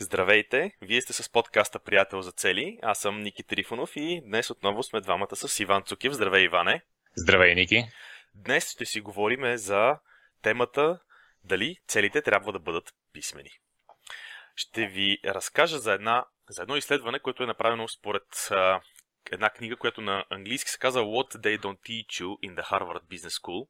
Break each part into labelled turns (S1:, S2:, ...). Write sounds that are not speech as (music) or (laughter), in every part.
S1: Здравейте! Вие сте с подкаста Приятел за цели. Аз съм Ники Трифонов и днес отново сме двамата с Иван Цукив. Здравей, Иване!
S2: Здравей, Ники!
S1: Днес ще си говорим за темата дали целите трябва да бъдат писмени. Ще ви разкажа за, една, за едно изследване, което е направено според а, една книга, която на английски се казва What They Don't Teach You in the Harvard Business School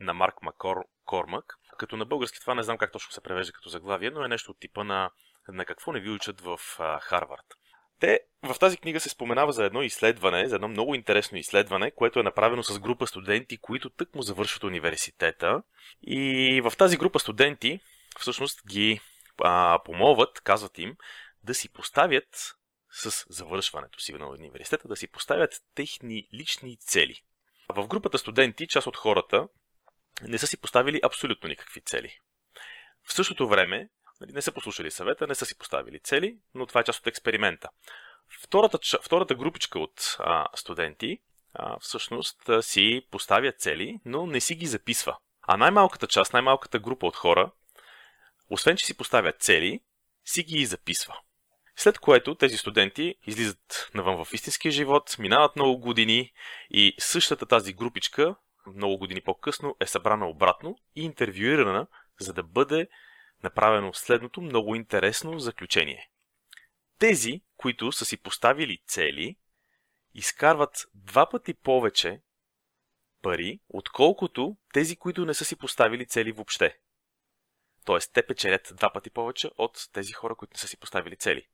S1: на Марк Маккормак. Като на български това не знам как точно се превежда като заглавие, но е нещо от типа на на какво не ви учат в а, Харвард. Те, в тази книга се споменава за едно изследване, за едно много интересно изследване, което е направено с група студенти, които тък му завършват университета. И в тази група студенти всъщност ги а, помолват, казват им, да си поставят с завършването си на университета, да си поставят техни лични цели. В групата студенти, част от хората, не са си поставили абсолютно никакви цели. В същото време, Нали, не са послушали съвета, не са си поставили цели, но това е част от експеримента. Втората, втората групичка от а, студенти а, всъщност а, си поставя цели, но не си ги записва. А най-малката част, най-малката група от хора, освен че си поставят цели, си ги и записва. След което тези студенти излизат навън в истинския живот, минават много години и същата тази групичка, много години по-късно, е събрана обратно и интервюирана, за да бъде направено следното много интересно заключение. Тези, които са си поставили цели, изкарват два пъти повече пари, отколкото тези, които не са си поставили цели въобще. Тоест, те печелят два пъти повече от тези хора, които не са си поставили цели.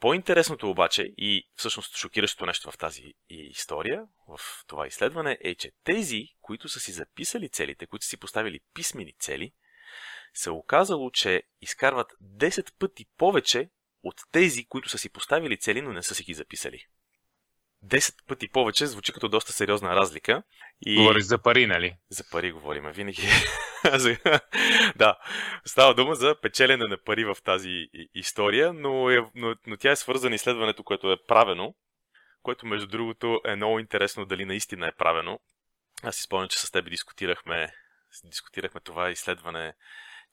S1: По-интересното обаче и всъщност шокиращото нещо в тази история, в това изследване, е, че тези, които са си записали целите, които са си поставили писмени цели, се оказало, че изкарват 10 пъти повече от тези, които са си поставили цели, но не са си ги записали. 10 пъти повече звучи като доста сериозна разлика.
S2: И... Говориш за пари, нали?
S1: За пари говорим, винаги. (laughs) да, става дума за печелене на пари в тази история, но, е, но, но тя е свързана изследването, което е правено, което между другото е много интересно дали наистина е правено. Аз си спомням, че с теб дискутирахме, дискутирахме това изследване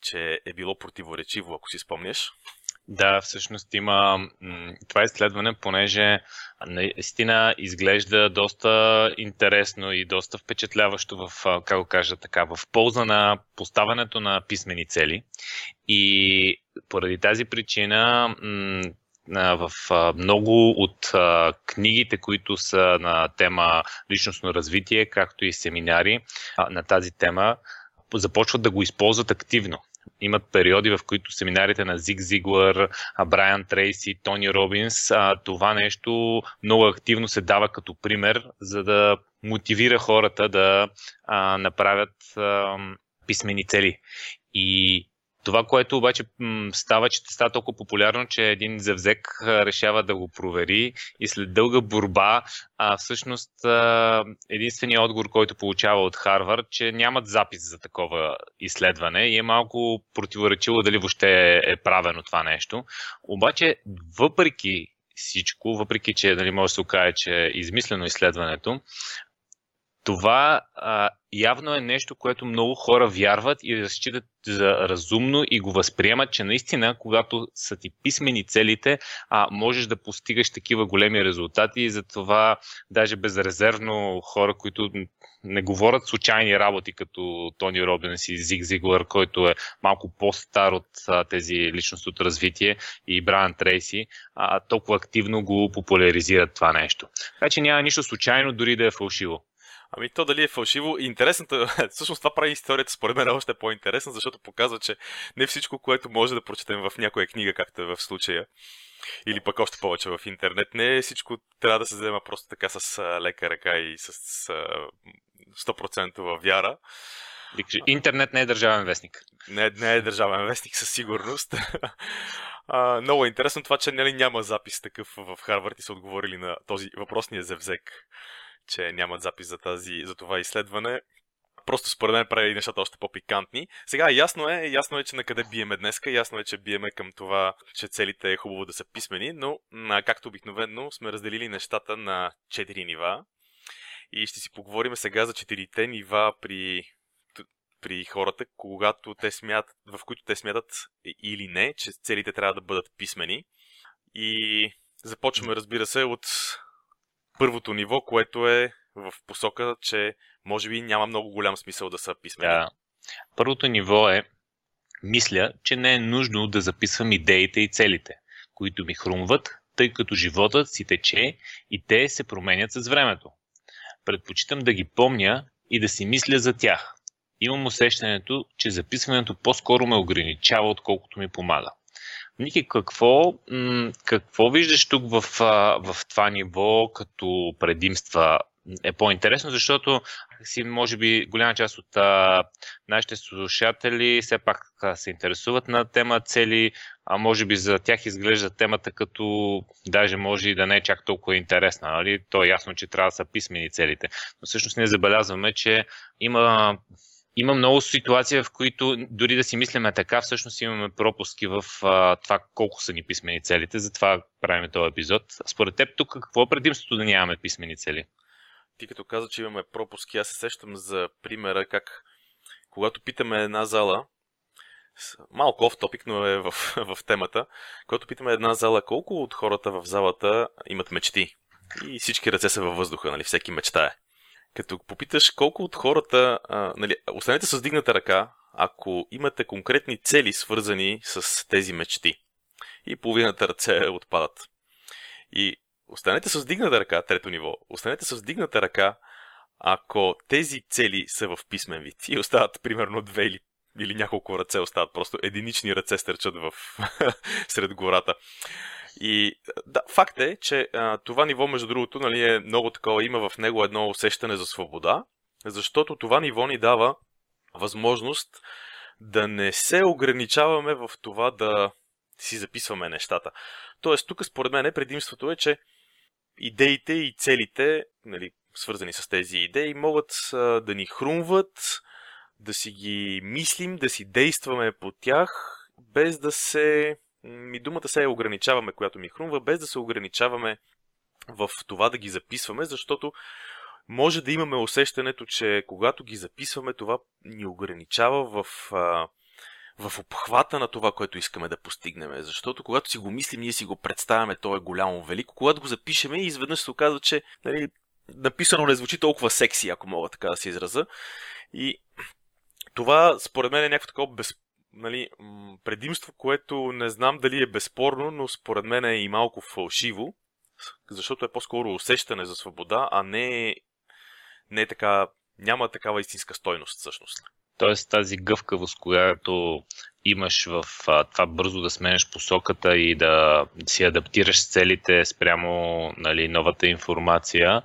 S1: че е било противоречиво, ако си спомняш.
S2: Да, всъщност има това изследване, понеже наистина изглежда доста интересно и доста впечатляващо в, как го кажа така, в полза на поставянето на писмени цели. И поради тази причина в много от книгите, които са на тема личностно развитие, както и семинари на тази тема, започват да го използват активно имат периоди, в които семинарите на Зиг Зиглър, Брайан Трейси, Тони Робинс, това нещо много активно се дава като пример, за да мотивира хората да направят писмени цели. И това, което обаче става, че става толкова популярно, че един завзек решава да го провери и след дълга борба, а, всъщност единственият отговор, който получава от Харвард, че нямат запис за такова изследване и е малко противоречиво дали въобще е правено това нещо. Обаче, въпреки всичко, въпреки че нали, може да се окаже, че е измислено изследването, това а, явно е нещо, което много хора вярват и разчитат за разумно и го възприемат, че наистина, когато са ти писмени целите, а, можеш да постигаш такива големи резултати и затова даже безрезервно хора, които не говорят случайни работи, като Тони Робинс и Зиг Зиглър, който е малко по-стар от а, тези личностното развитие и Брайан Трейси, а, толкова активно го популяризират това нещо. Така че няма нищо случайно, дори да е фалшиво.
S1: Ами то дали е фалшиво. Интересното, (laughs) всъщност това прави историята според мен още по-интересна, защото показва, че не всичко, което може да прочетем в някоя книга, както е в случая, или пък още повече в интернет, не всичко трябва да се взема просто така с лека ръка и с 100% вяра.
S2: Интернет не е държавен вестник.
S1: Не, не е държавен вестник със сигурност. (laughs) А, много е интересно това, че нали, няма запис такъв в Харвард и са отговорили на този въпросния зевзек че нямат запис за, тази, за това изследване. Просто според мен прави нещата още по-пикантни. Сега ясно е, ясно е, че на къде биеме днеска, ясно е, че биеме към това, че целите е хубаво да са писмени, но както обикновено сме разделили нещата на 4 нива. И ще си поговорим сега за четирите нива при при хората, когато те смятат, в които те смятат или не, че целите трябва да бъдат писмени. И започваме, разбира се, от първото ниво, което е в посока, че може би няма много голям смисъл да са писмени. Да.
S2: Първото ниво е мисля, че не е нужно да записвам идеите и целите, които ми хрумват, тъй като животът си тече и те се променят с времето. Предпочитам да ги помня и да си мисля за тях. Имам усещането, че записването по-скоро ме ограничава, отколкото ми помага. Ники, какво, какво виждаш тук в, в това ниво като предимства е по-интересно, защото си, може би, голяма част от а, нашите слушатели все пак а, се интересуват на тема цели, а може би за тях изглежда темата като даже може и да не е чак толкова интересна. Нали? То е ясно, че трябва да са писмени целите. Но всъщност ние забелязваме, че има има много ситуации, в които дори да си мислиме така, всъщност имаме пропуски в а, това колко са ни писмени целите. Затова правим този епизод. Според теб тук какво е предимството да нямаме писмени цели?
S1: Ти като каза, че имаме пропуски, аз се сещам за примера как когато питаме една зала, малко оф топик, но е в, (laughs) в темата, когато питаме една зала колко от хората в залата имат мечти. И всички ръце са във въздуха, нали, всеки мечтае. Като попиташ колко от хората, а, нали, останете с дигната ръка, ако имате конкретни цели, свързани с тези мечти. И половината ръце отпадат. И останете с дигната ръка, трето ниво, останете с дигната ръка, ако тези цели са в писмен вид и остават примерно две или, или няколко ръце остават, просто единични ръце стърчат в (laughs) сред гората. И да, факт е, че а, това ниво, между другото, нали, е много такова, има в него едно усещане за свобода, защото това ниво ни дава възможност да не се ограничаваме в това да си записваме нещата. Тоест, тук според мен предимството е, че идеите и целите, нали, свързани с тези идеи, могат а, да ни хрумват, да си ги мислим, да си действаме по тях, без да се ми думата се ограничаваме, която ми хрумва, без да се ограничаваме в това да ги записваме, защото може да имаме усещането, че когато ги записваме, това ни ограничава в, в обхвата на това, което искаме да постигнем. Защото когато си го мислим, ние си го представяме, то е голямо, велико. Когато го запишеме, изведнъж се оказва, че нали, написано не звучи толкова секси, ако мога така да се израза. И това, според мен, е някакво такова без, нали, предимство, което не знам дали е безспорно, но според мен е и малко фалшиво, защото е по-скоро усещане за свобода, а не, не е така, няма такава истинска стойност всъщност.
S2: Тоест тази гъвкавост, която имаш в а, това бързо да сменеш посоката и да си адаптираш целите спрямо нали, новата информация,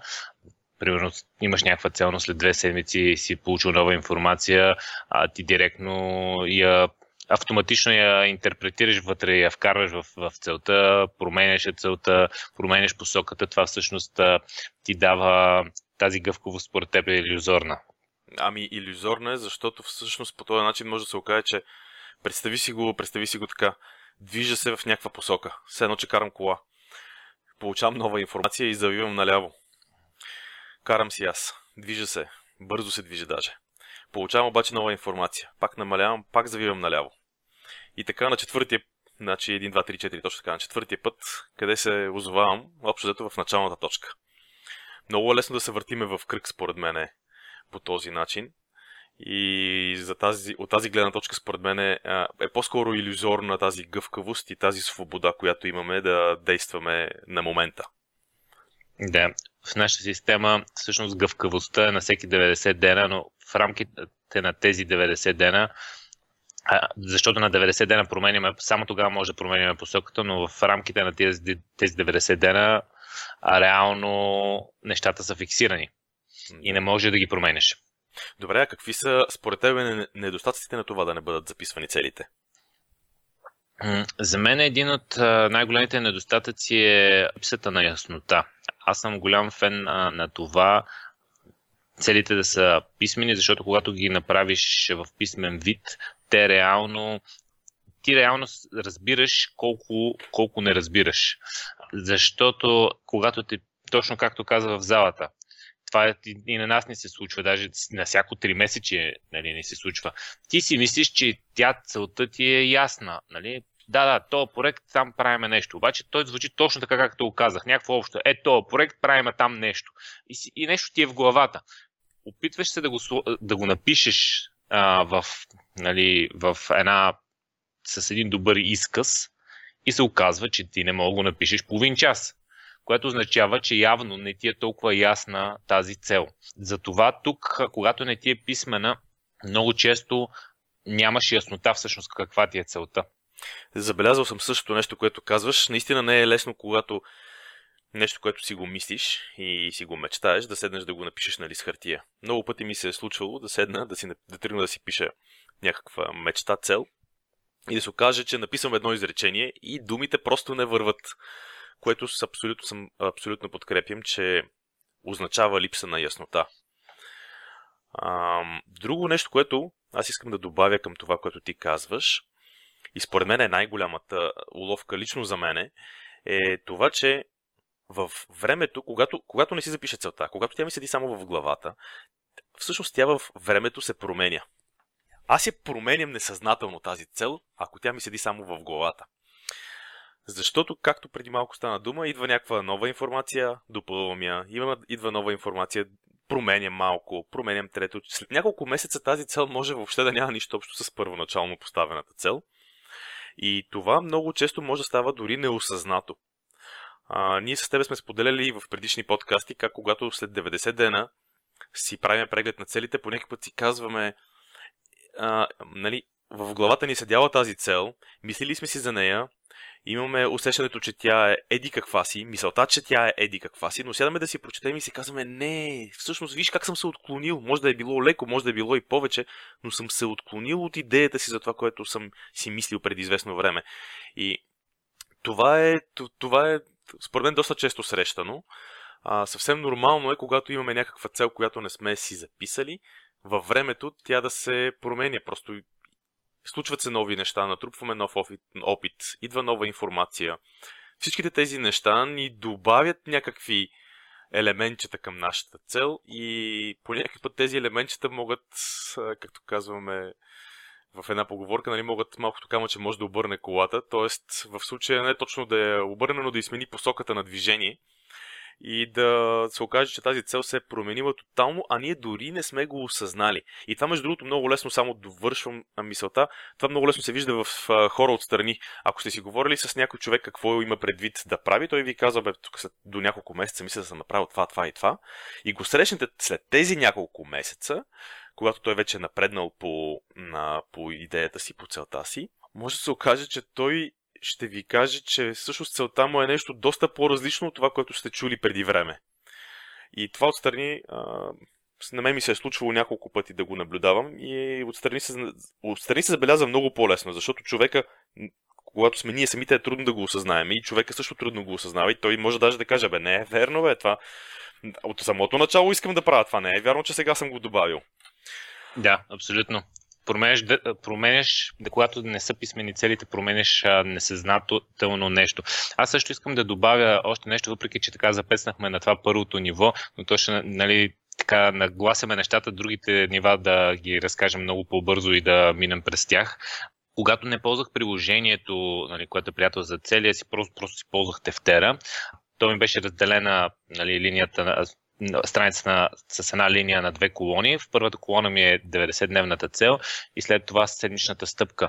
S2: примерно имаш някаква цел, но след две седмици си получил нова информация, а ти директно я автоматично я интерпретираш вътре, я вкарваш в, в целта, променяш целта, променяш посоката, това всъщност ти дава тази гъвковост според теб е иллюзорна.
S1: Ами иллюзорна е, защото всъщност по този начин може да се окаже, че представи си го, представи си го така, движа се в някаква посока, все едно, че карам кола. Получавам нова информация и завивам наляво. Карам си аз. Движа се. Бързо се движи даже. Получавам обаче нова информация. Пак намалявам, пак завивам наляво. И така на четвъртия, значи 1, 2, 3, 4, точно така, на четвъртия път, къде се озовавам, общо взето в началната точка. Много е лесно да се въртиме в кръг, според мен, е, по този начин. И за тази, от тази гледна точка, според мен, е, е по-скоро иллюзорна тази гъвкавост и тази свобода, която имаме да действаме на момента.
S2: Да, в нашата система всъщност гъвкавостта е на всеки 90 дена, но в рамките на тези 90 дена защото на 90 дена променяме, само тогава може да променяме посоката, но в рамките на тези, тези 90 дена а реално нещата са фиксирани и не може да ги променеш.
S1: Добре, а какви са според тебе недостатъците на това да не бъдат записвани целите?
S2: За мен един от най-големите недостатъци е липсата на яснота. Аз съм голям фен на това целите да са писмени, защото когато ги направиш в писмен вид, те реално ти реално разбираш колко, колко не разбираш. Защото когато ти, точно както каза в залата, това и на нас не се случва, даже на всяко три месече нали, не се случва. Ти си мислиш, че тя целта ти е ясна. Нали? Да, да, този проект там правиме нещо. Обаче той звучи точно така, както го казах. Някакво общо. Е, този проект правиме там нещо. И, си, и нещо ти е в главата. Опитваш се да го, да го напишеш а, в, нали, в една с един добър изказ и се оказва, че ти не мога да го напишеш половин час което означава, че явно не ти е толкова ясна тази цел. Затова тук, когато не ти е писмена, много често нямаш яснота всъщност каква ти е целта.
S1: Забелязал съм същото нещо, което казваш. Наистина не е лесно, когато нещо, което си го мислиш и си го мечтаеш, да седнеш да го напишеш на лист хартия. Много пъти ми се е случвало да седна, да, си, да тръгна да си пиша някаква мечта, цел и да се окаже, че написам едно изречение и думите просто не върват което с абсолютно, съм, абсолютно подкрепям, че означава липса на яснота. А, друго нещо, което аз искам да добавя към това, което ти казваш, и според мен е най-голямата уловка лично за мене, е това, че в времето, когато, когато не си запише целта, когато тя ми седи само в главата, всъщност тя в времето се променя. Аз я променям несъзнателно тази цел, ако тя ми седи само в главата. Защото, както преди малко стана дума, идва някаква нова информация, допълвам я, идва нова информация, променям малко, променям трето. След няколко месеца тази цел може въобще да няма нищо общо с първоначално поставената цел. И това много често може да става дори неосъзнато. А, ние с тебе сме споделяли в предишни подкасти, как когато след 90 дена си правим преглед на целите, по път си казваме, а, нали, в главата ни седяла тази цел, мислили сме си за нея, имаме усещането, че тя е еди каква си, мисълта, че тя е еди каква си, но сядаме да си прочетем и си казваме, не, всъщност виж как съм се отклонил. Може да е било леко, може да е било и повече, но съм се отклонил от идеята си за това, което съм си мислил преди известно време. И това е, това е според мен, доста често срещано. А, съвсем нормално е, когато имаме някаква цел, която не сме си записали, във времето тя да се променя. Просто случват се нови неща, натрупваме нов опит, идва нова информация. Всичките тези неща ни добавят някакви елементчета към нашата цел и по някакъв път тези елементчета могат, както казваме в една поговорка, нали, могат малкото камъче може да обърне колата, т.е. в случая не точно да е обърнено, да измени посоката на движение – и да се окаже, че тази цел се е променила тотално, а ние дори не сме го осъзнали. И това, между другото, много лесно, само довършвам мисълта, това много лесно се вижда в хора отстрани. Ако сте си говорили с някой човек какво има предвид да прави, той ви казва, бе, тук след, до няколко месеца мисля да съм направил това, това и това. И го срещнете след тези няколко месеца, когато той вече е напреднал по, на, по идеята си, по целта си, може да се окаже, че той ще ви каже, че всъщност целта му е нещо доста по-различно от това, което сте чули преди време. И това отстрани, а, на мен ми се е случвало няколко пъти да го наблюдавам и отстрани се, отстрани се забеляза много по-лесно, защото човека, когато сме ние самите, е трудно да го осъзнаем и човека също трудно го осъзнава и той може даже да каже, бе, не е верно, бе, това от самото начало искам да правя това, не е вярно, че сега съм го добавил.
S2: Да, абсолютно променеш да, когато не са писмени целите, променеш несъзнателно нещо. Аз също искам да добавя още нещо, въпреки че така запеснахме на това първото ниво, но то ще нали, така нагласяме нещата, другите нива да ги разкажем много по-бързо и да минем през тях. Когато не ползвах приложението, нали, което е приятел за целия си, просто, просто си ползвах тефтера. То ми беше разделена нали, линията на страница на, с една линия на две колони. В първата колона ми е 90-дневната цел и след това седмичната стъпка.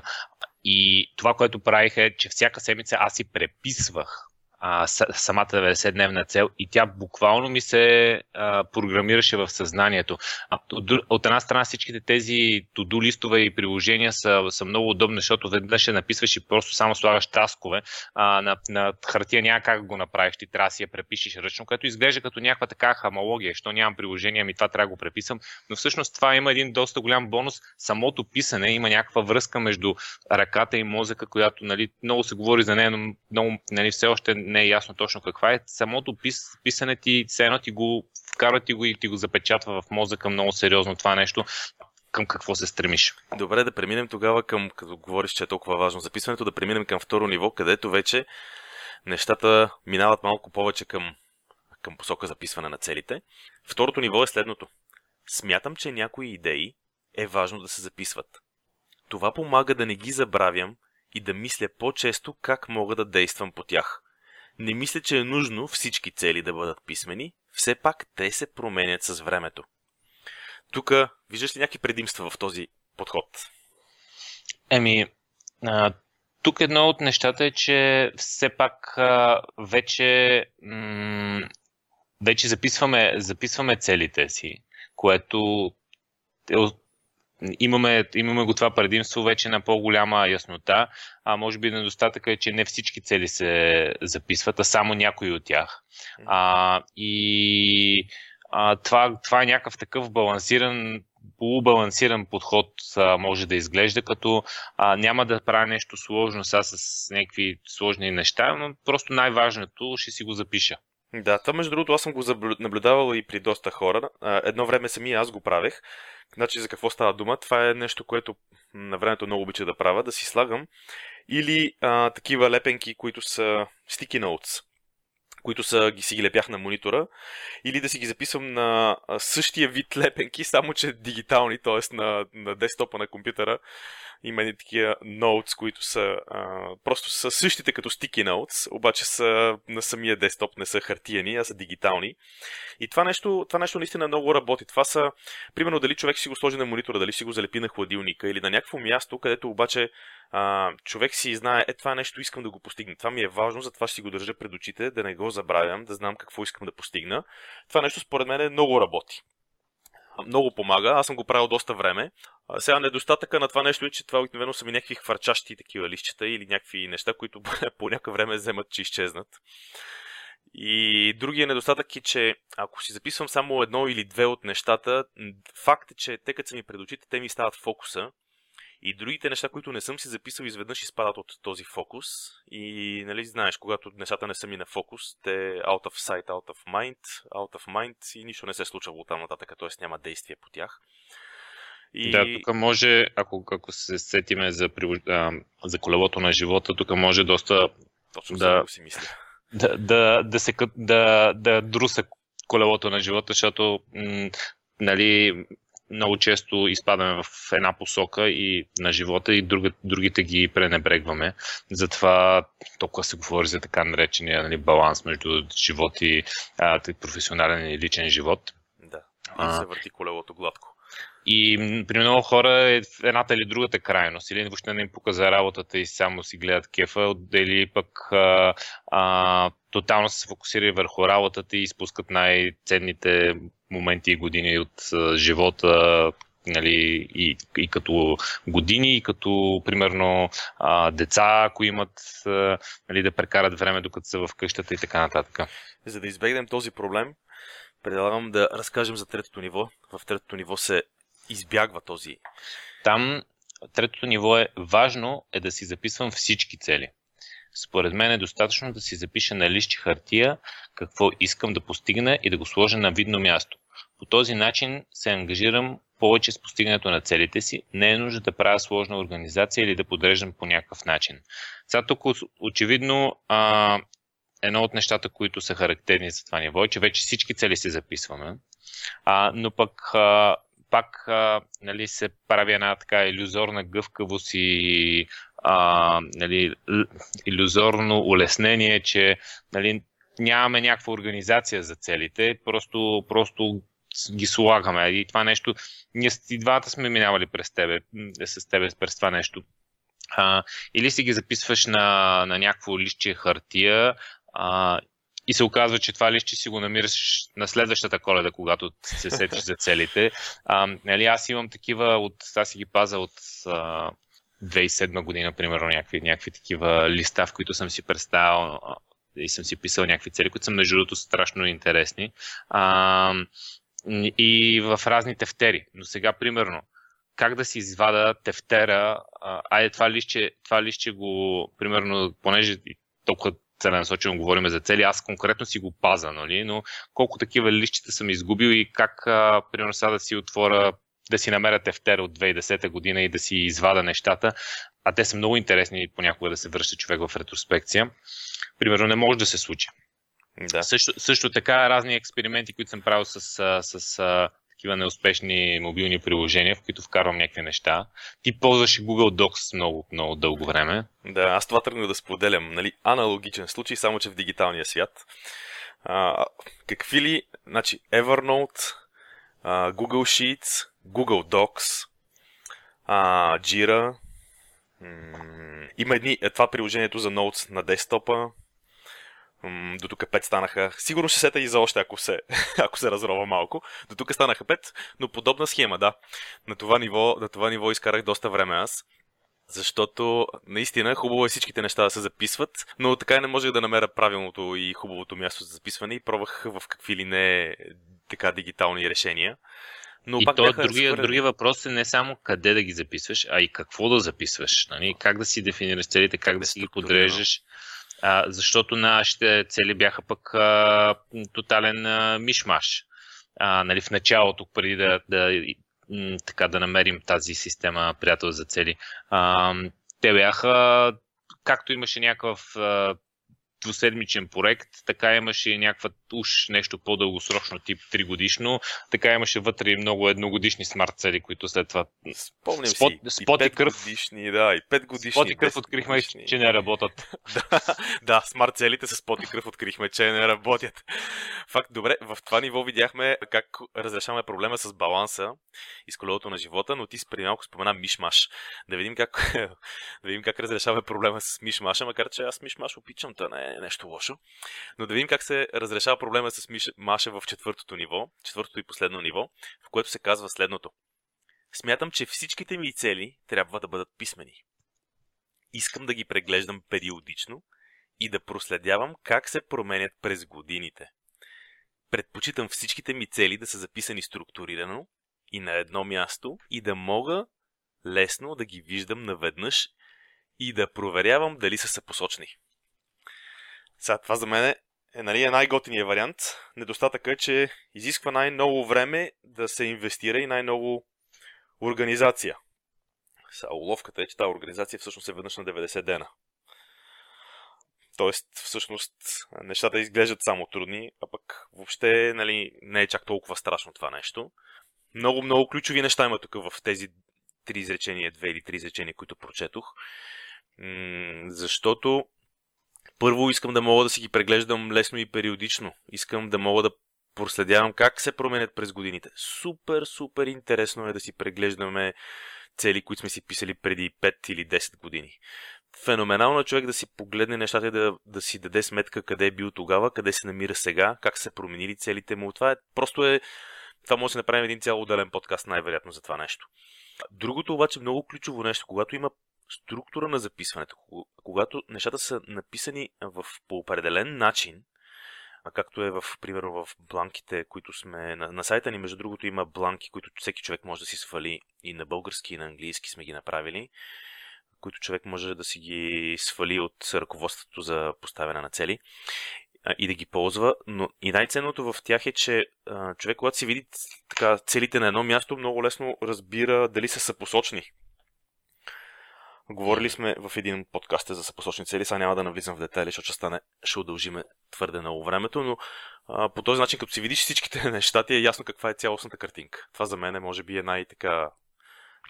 S2: И това, което правих е, че всяка седмица аз си преписвах а, самата 90-дневна цел и тя буквално ми се а, програмираше в съзнанието. А, от, от една страна всичките тези туду листове и приложения са, са много удобни, защото веднъж ще написваш и просто само слагаш таскове. А, на, на хартия няма как го направиш, ти трябва да си я препишеш ръчно, което изглежда като някаква така хамология, що нямам приложение, ми това трябва да го преписам. Но всъщност това има един доста голям бонус. Самото писане има някаква връзка между ръката и мозъка, която нали, много се говори за нея, но много, нали, все още не е ясно точно каква е, самото пис, писане ти, все едно ти го вкара ти го и ти го запечатва в мозъка много сериозно това нещо към какво се стремиш.
S1: Добре, да преминем тогава към, като говориш, че е толкова важно записването, да преминем към второ ниво, където вече нещата минават малко повече към към посока записване на целите. Второто ниво е следното. Смятам, че някои идеи е важно да се записват. Това помага да не ги забравям и да мисля по-често как мога да действам по тях. Не мисля, че е нужно всички цели да бъдат писмени, все пак те се променят с времето. Тук виждаш ли някакви предимства в този подход?
S2: Еми, а, тук едно от нещата е, че все пак а, вече, м- вече записваме, записваме целите си, което е, имаме, имаме го това предимство вече на по-голяма яснота, а може би недостатък е, че не всички цели се записват, а само някои от тях. А, и а, това, това е някакъв такъв балансиран полубалансиран подход а, може да изглежда, като а, няма да правя нещо сложно сега с някакви сложни неща, но просто най-важното ще си го запиша.
S1: Да, това между другото аз съм го наблюдавал и при доста хора. Едно време самия аз го правех. Значи за какво става дума? Това е нещо, което на времето много обича да правя, да си слагам или а, такива лепенки, които са sticky notes които са, ги си ги лепях на монитора, или да си ги записвам на същия вид (laughs) лепенки, само че дигитални, т.е. На, на десктопа на компютъра. Има и такива ноутс, които са а, просто са същите като sticky notes, обаче са на самия десктоп, не са хартияни, а са дигитални. И това нещо, това нещо наистина много работи. Това са, примерно, дали човек си го сложи на монитора, дали си го залепи на хладилника или на някакво място, където обаче а, човек си знае, е това нещо искам да го постигна. Това ми е важно, затова ще си го държа пред очите, да не го забравям, да знам какво искам да постигна. Това нещо според мен много работи. Много помага, аз съм го правил доста време. Сега недостатъка на това нещо е, че това обикновено са ми някакви хвърчащи такива лищета или някакви неща, които (laughs) по някакво време вземат, че изчезнат. И другия недостатък е, че ако си записвам само едно или две от нещата, факт е, че те като са ми пред очите, те ми стават фокуса и другите неща, които не съм си записал, изведнъж изпадат от този фокус. И, нали, знаеш, когато нещата не са ми на фокус, те out of sight, out of mind, out of mind и нищо не се е случва от там нататък, т.е. няма действие по тях.
S2: И... Да, тук може, ако, ако се сетиме за, а, за колелото на живота, тук може доста
S1: Точно да, си мисля.
S2: Да, да, да, се, да, да друса колелото на живота, защото м, нали, много често изпадаме в една посока и на живота и друга, другите ги пренебрегваме. Затова толкова се говори за така наречения нали, баланс между живот и а, професионален и личен живот.
S1: Да, и се върти колелото гладко.
S2: И при много хора е едната или другата крайност. Или въобще не им показа работата и само си гледат кефа, или пък а, а, тотално се фокусирали върху работата и изпускат най-ценните моменти и години от живота, нали, и, и като години, и като, примерно, а, деца, ако имат, а, нали, да прекарат време докато са в къщата и така нататък.
S1: За да избегнем този проблем, предлагам да разкажем за третото ниво. В третото ниво се избягва този.
S2: Там третото ниво е важно е да си записвам всички цели. Според мен е достатъчно да си запиша на лище хартия какво искам да постигна и да го сложа на видно място. По този начин се ангажирам повече с постигането на целите си. Не е нужда да правя сложна организация или да подреждам по някакъв начин. Сега тук очевидно а, едно от нещата, които са характерни за това ниво е, че вече всички цели се записваме, а, но пък а, пак а, нали, се прави една така иллюзорна гъвкавост и а, нали, иллюзорно улеснение, че нали, нямаме някаква организация за целите, просто, просто ги слагаме. И това нещо, ние и двата сме минавали през тебе, с тебе през това нещо. А, или си ги записваш на, на някакво лище хартия а, и се оказва, че това лище си го намираш на следващата коледа, когато се сетиш за целите. А, нали, аз имам такива, от, аз си ги паза от а, 2007 година, примерно, някакви, някакви такива листа, в които съм си представил и съм си писал някакви цели, които са между другото страшно интересни. А, и в разни тефтери. Но сега, примерно, как да си извада тефтера, айде това лище, това лище го, примерно, понеже толкова целенасочено говорим за цели, аз конкретно си го паза, нали? но колко такива лищите съм изгубил и как, а, примерно, сега да си отворя да си намеря тефтера от 2010 година и да си извада нещата, а те са много интересни понякога да се връща човек в ретроспекция. Примерно не може да се случи. Да. Също, също така разни експерименти, които съм правил с, с, с такива неуспешни мобилни приложения, в които вкарвам някакви неща. Ти ползваш Google Docs много, много дълго време.
S1: Да, аз това тръгнах да споделям. Нали, аналогичен случай, само че в дигиталния свят. А, какви ли, значи Evernote, а, Google Sheets, Google Docs, а, Jira, има едни, е това приложението за Notes на десктопа, до тук 5 станаха. Сигурно ще сета и за още, ако се, (laughs) ако се разрова малко. До тук станаха 5, но подобна схема, да. На това ниво, на това ниво изкарах доста време аз. Защото наистина хубаво е всичките неща да се записват, но така не можех да намеря правилното и хубавото място за записване и пробвах в какви ли не така дигитални решения.
S2: Но и то другия, другия въпрос е не само къде да ги записваш, а и какво да записваш. Нали? Как да си дефинираш целите, как да си ги подреждаш. А, защото нашите цели бяха пък а, тотален а, мишмаш. А, нали, в началото, преди да, да, така, да намерим тази система приятел за цели, а, те бяха, както имаше някакъв а, двуседмичен проект, така имаше някаква уж нещо по-дългосрочно, тип 3 годишно, така имаше вътре и много едногодишни смарт цели, които след това...
S1: Спомням спот, си, спот и, и кръв. годишни, да, и 5 годишни. Спот
S2: и кръв открихме, годишни. че не работят. (laughs)
S1: да, да, смарт целите с спот и кръв открихме, че не работят. Факт, добре, в това ниво видяхме как разрешаваме проблема с баланса и с колелото на живота, но ти преди малко спомена мишмаш. Да видим как, (laughs) да видим как разрешаваме проблема с мишмаша, макар че аз мишмаш опичам, това не е нещо лошо. Но да видим как се разрешава проблема с Маша в четвъртото ниво, четвъртото и последно ниво, в което се казва следното. Смятам, че всичките ми цели трябва да бъдат писмени. Искам да ги преглеждам периодично и да проследявам как се променят през годините. Предпочитам всичките ми цели да са записани структурирано и на едно място и да мога лесно да ги виждам наведнъж и да проверявам дали са съпосочни. Сега, това за мен е, нали, е най-готиният вариант. Недостатъкът е, че изисква най-много време да се инвестира и най-много организация. Сега, уловката е, че тази организация всъщност е веднъж на 90 дена. Тоест, всъщност, нещата изглеждат само трудни, а пък въобще нали, не е чак толкова страшно това нещо. Много, много ключови неща има тук в тези три изречения, две или три изречения, които прочетох. М- защото първо искам да мога да си ги преглеждам лесно и периодично. Искам да мога да проследявам как се променят през годините. Супер, супер интересно е да си преглеждаме цели, които сме си писали преди 5 или 10 години. Феноменално е човек да си погледне нещата и да, да си даде сметка къде е бил тогава, къде се намира сега, как са променили целите му. Това е просто е. Това може да направим един цял отделен подкаст, най-вероятно за това нещо. Другото обаче много ключово нещо, когато има структура на записването, когато нещата са написани в, по определен начин, както е в, примерно в бланките, които сме на, на сайта ни, между другото има бланки, които всеки човек може да си свали и на български, и на английски сме ги направили, които човек може да си ги свали от ръководството за поставяне на цели и да ги ползва, но и най-ценното в тях е, че а, човек, когато си види така, целите на едно място, много лесно разбира дали са съпосочни Говорили сме в един подкаст за съпосочни цели, сега няма да навлизам в детайли, защото ще стане, ще удължиме твърде много времето, но а, по този начин, като си видиш всичките (laughs) неща, ти е ясно каква е цялостната картинка. Това за мен е, може би е най-така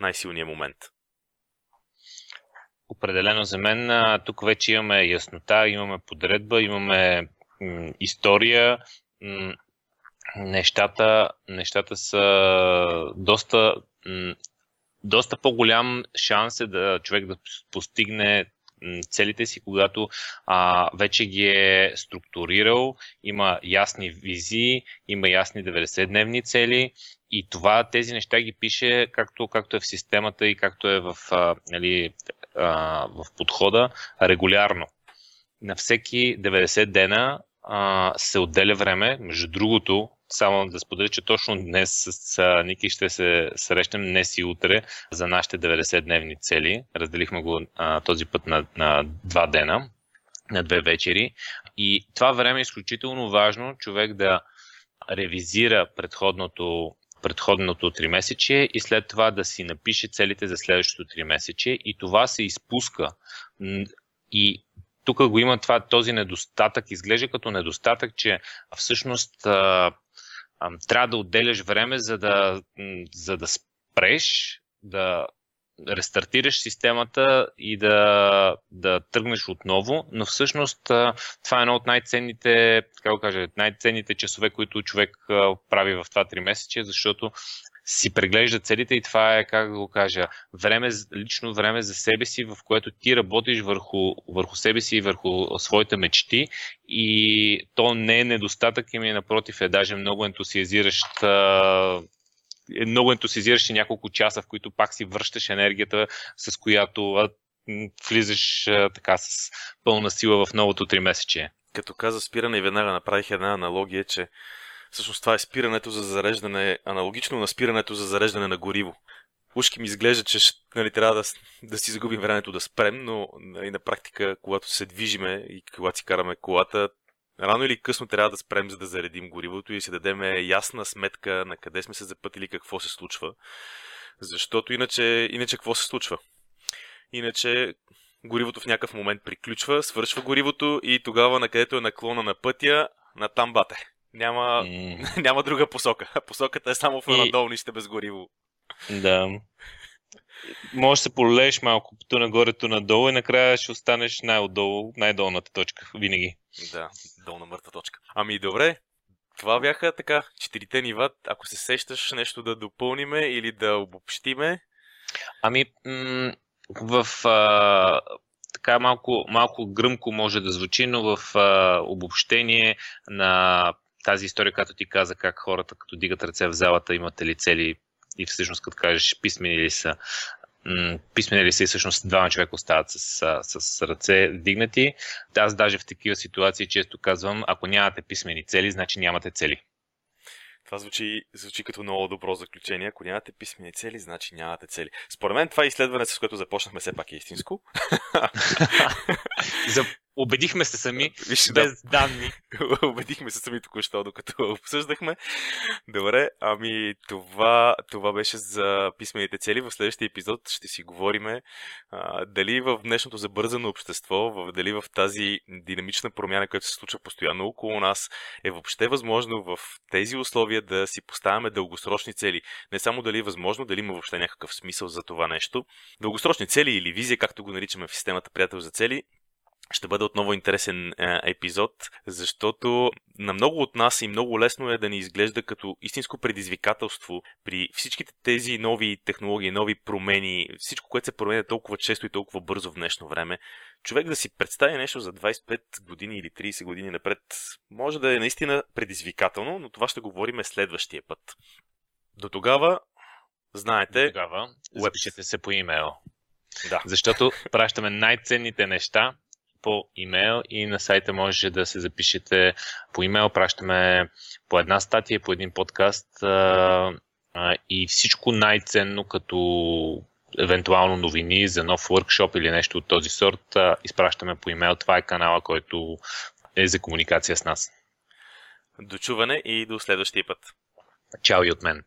S1: най-силният момент.
S2: Определено за мен тук вече имаме яснота, имаме подредба, имаме м- история. М- нещата, нещата са доста доста по-голям шанс е да човек да постигне целите си, когато а, вече ги е структурирал, има ясни визии, има ясни 90-дневни цели и това, тези неща ги пише както, както е в системата и както е в, а, нали, а, в подхода регулярно. На всеки 90 дена а, се отделя време, между другото, само да споделя, че точно днес с Ники ще се срещнем днес и утре за нашите 90-дневни цели. Разделихме го а, този път на, на два дена, на две вечери. И това време е изключително важно човек да ревизира предходното предходното 3 месече и след това да си напише целите за следващото 3 месече и това се изпуска. И тук го има това, този недостатък, изглежда като недостатък, че всъщност а, трябва да отделяш време, за да, за да спреш, да рестартираш системата и да, да тръгнеш отново, но всъщност това е едно от най-ценните, така го кажа, най-ценните часове, които човек прави в това 3 месече, защото си преглежда целите и това е, как да го кажа, време, лично време за себе си, в което ти работиш върху, върху себе си и върху своите мечти и то не е недостатък, ами напротив е даже много ентусиазиращ е много ентусизиращи няколко часа, в които пак си връщаш енергията, с която влизаш така с пълна сила в новото три месече.
S1: Като каза спиране веднага направих една аналогия, че всъщност това е спирането за зареждане, аналогично на спирането за зареждане на гориво. Ушки ми изглежда, че нали, трябва да, да си загубим времето да спрем, но нали, на практика, когато се движиме и когато си караме колата, рано или късно трябва да спрем, за да заредим горивото и си дадем ясна сметка на къде сме се запътили, какво се случва. Защото иначе, иначе какво се случва? Иначе горивото в някакъв момент приключва, свършва горивото и тогава на където е наклона на пътя, на там бате. Няма, mm. (laughs) няма друга посока. Посоката е само в надолу, нищо без гориво.
S2: Да може да се полееш малко ту нагоре, ту надолу и накрая ще останеш най-отдолу, най-долната точка, винаги.
S1: Да, долна мъртва точка. Ами добре, това бяха така четирите нива. Ако се сещаш нещо да допълниме или да обобщиме.
S2: Ами, м- в а, така малко, малко гръмко може да звучи, но в а, обобщение на тази история, която ти каза, как хората като дигат ръце в залата, имате ли цели и всъщност като кажеш писмени ли са, писмени ли са и всъщност двама човека остават с, с ръце вдигнати. Аз даже в такива ситуации често казвам, ако нямате писмени цели, значи нямате цели.
S1: Това звучи, звучи като много добро заключение. Ако нямате писмени цели, значи нямате цели. Според мен това изследване, с което започнахме, все пак е истинско. (laughs)
S2: За Убедихме се сами, Виж, без да. данни. (laughs)
S1: Убедихме се сами току-що, докато обсъждахме. Добре, ами това, това беше за писмените цели. В следващия епизод ще си говорим дали в днешното забързано общество, в, дали в тази динамична промяна, която се случва постоянно около нас, е въобще възможно в тези условия да си поставяме дългосрочни цели. Не само дали е възможно, дали има въобще някакъв смисъл за това нещо. Дългосрочни цели или визия, както го наричаме в системата Приятел за цели, ще бъде отново интересен е, епизод, защото на много от нас и много лесно е да ни изглежда като истинско предизвикателство при всичките тези нови технологии, нови промени, всичко, което се променя толкова често и толкова бързо в днешно време, човек да си представи нещо за 25 години или 30 години напред, може да е наистина предизвикателно, но това ще говорим следващия път. До тогава, знаете...
S2: До тогава, запишете се по имейл. Да. Защото пращаме най-ценните неща по имейл и на сайта може да се запишете по имейл. Пращаме по една статия, по един подкаст а, а, и всичко най-ценно като евентуално новини за нов workshop или нещо от този сорт, а, изпращаме по имейл. Това е канала, който е за комуникация с нас.
S1: До чуване и до следващия път.
S2: Чао и от мен.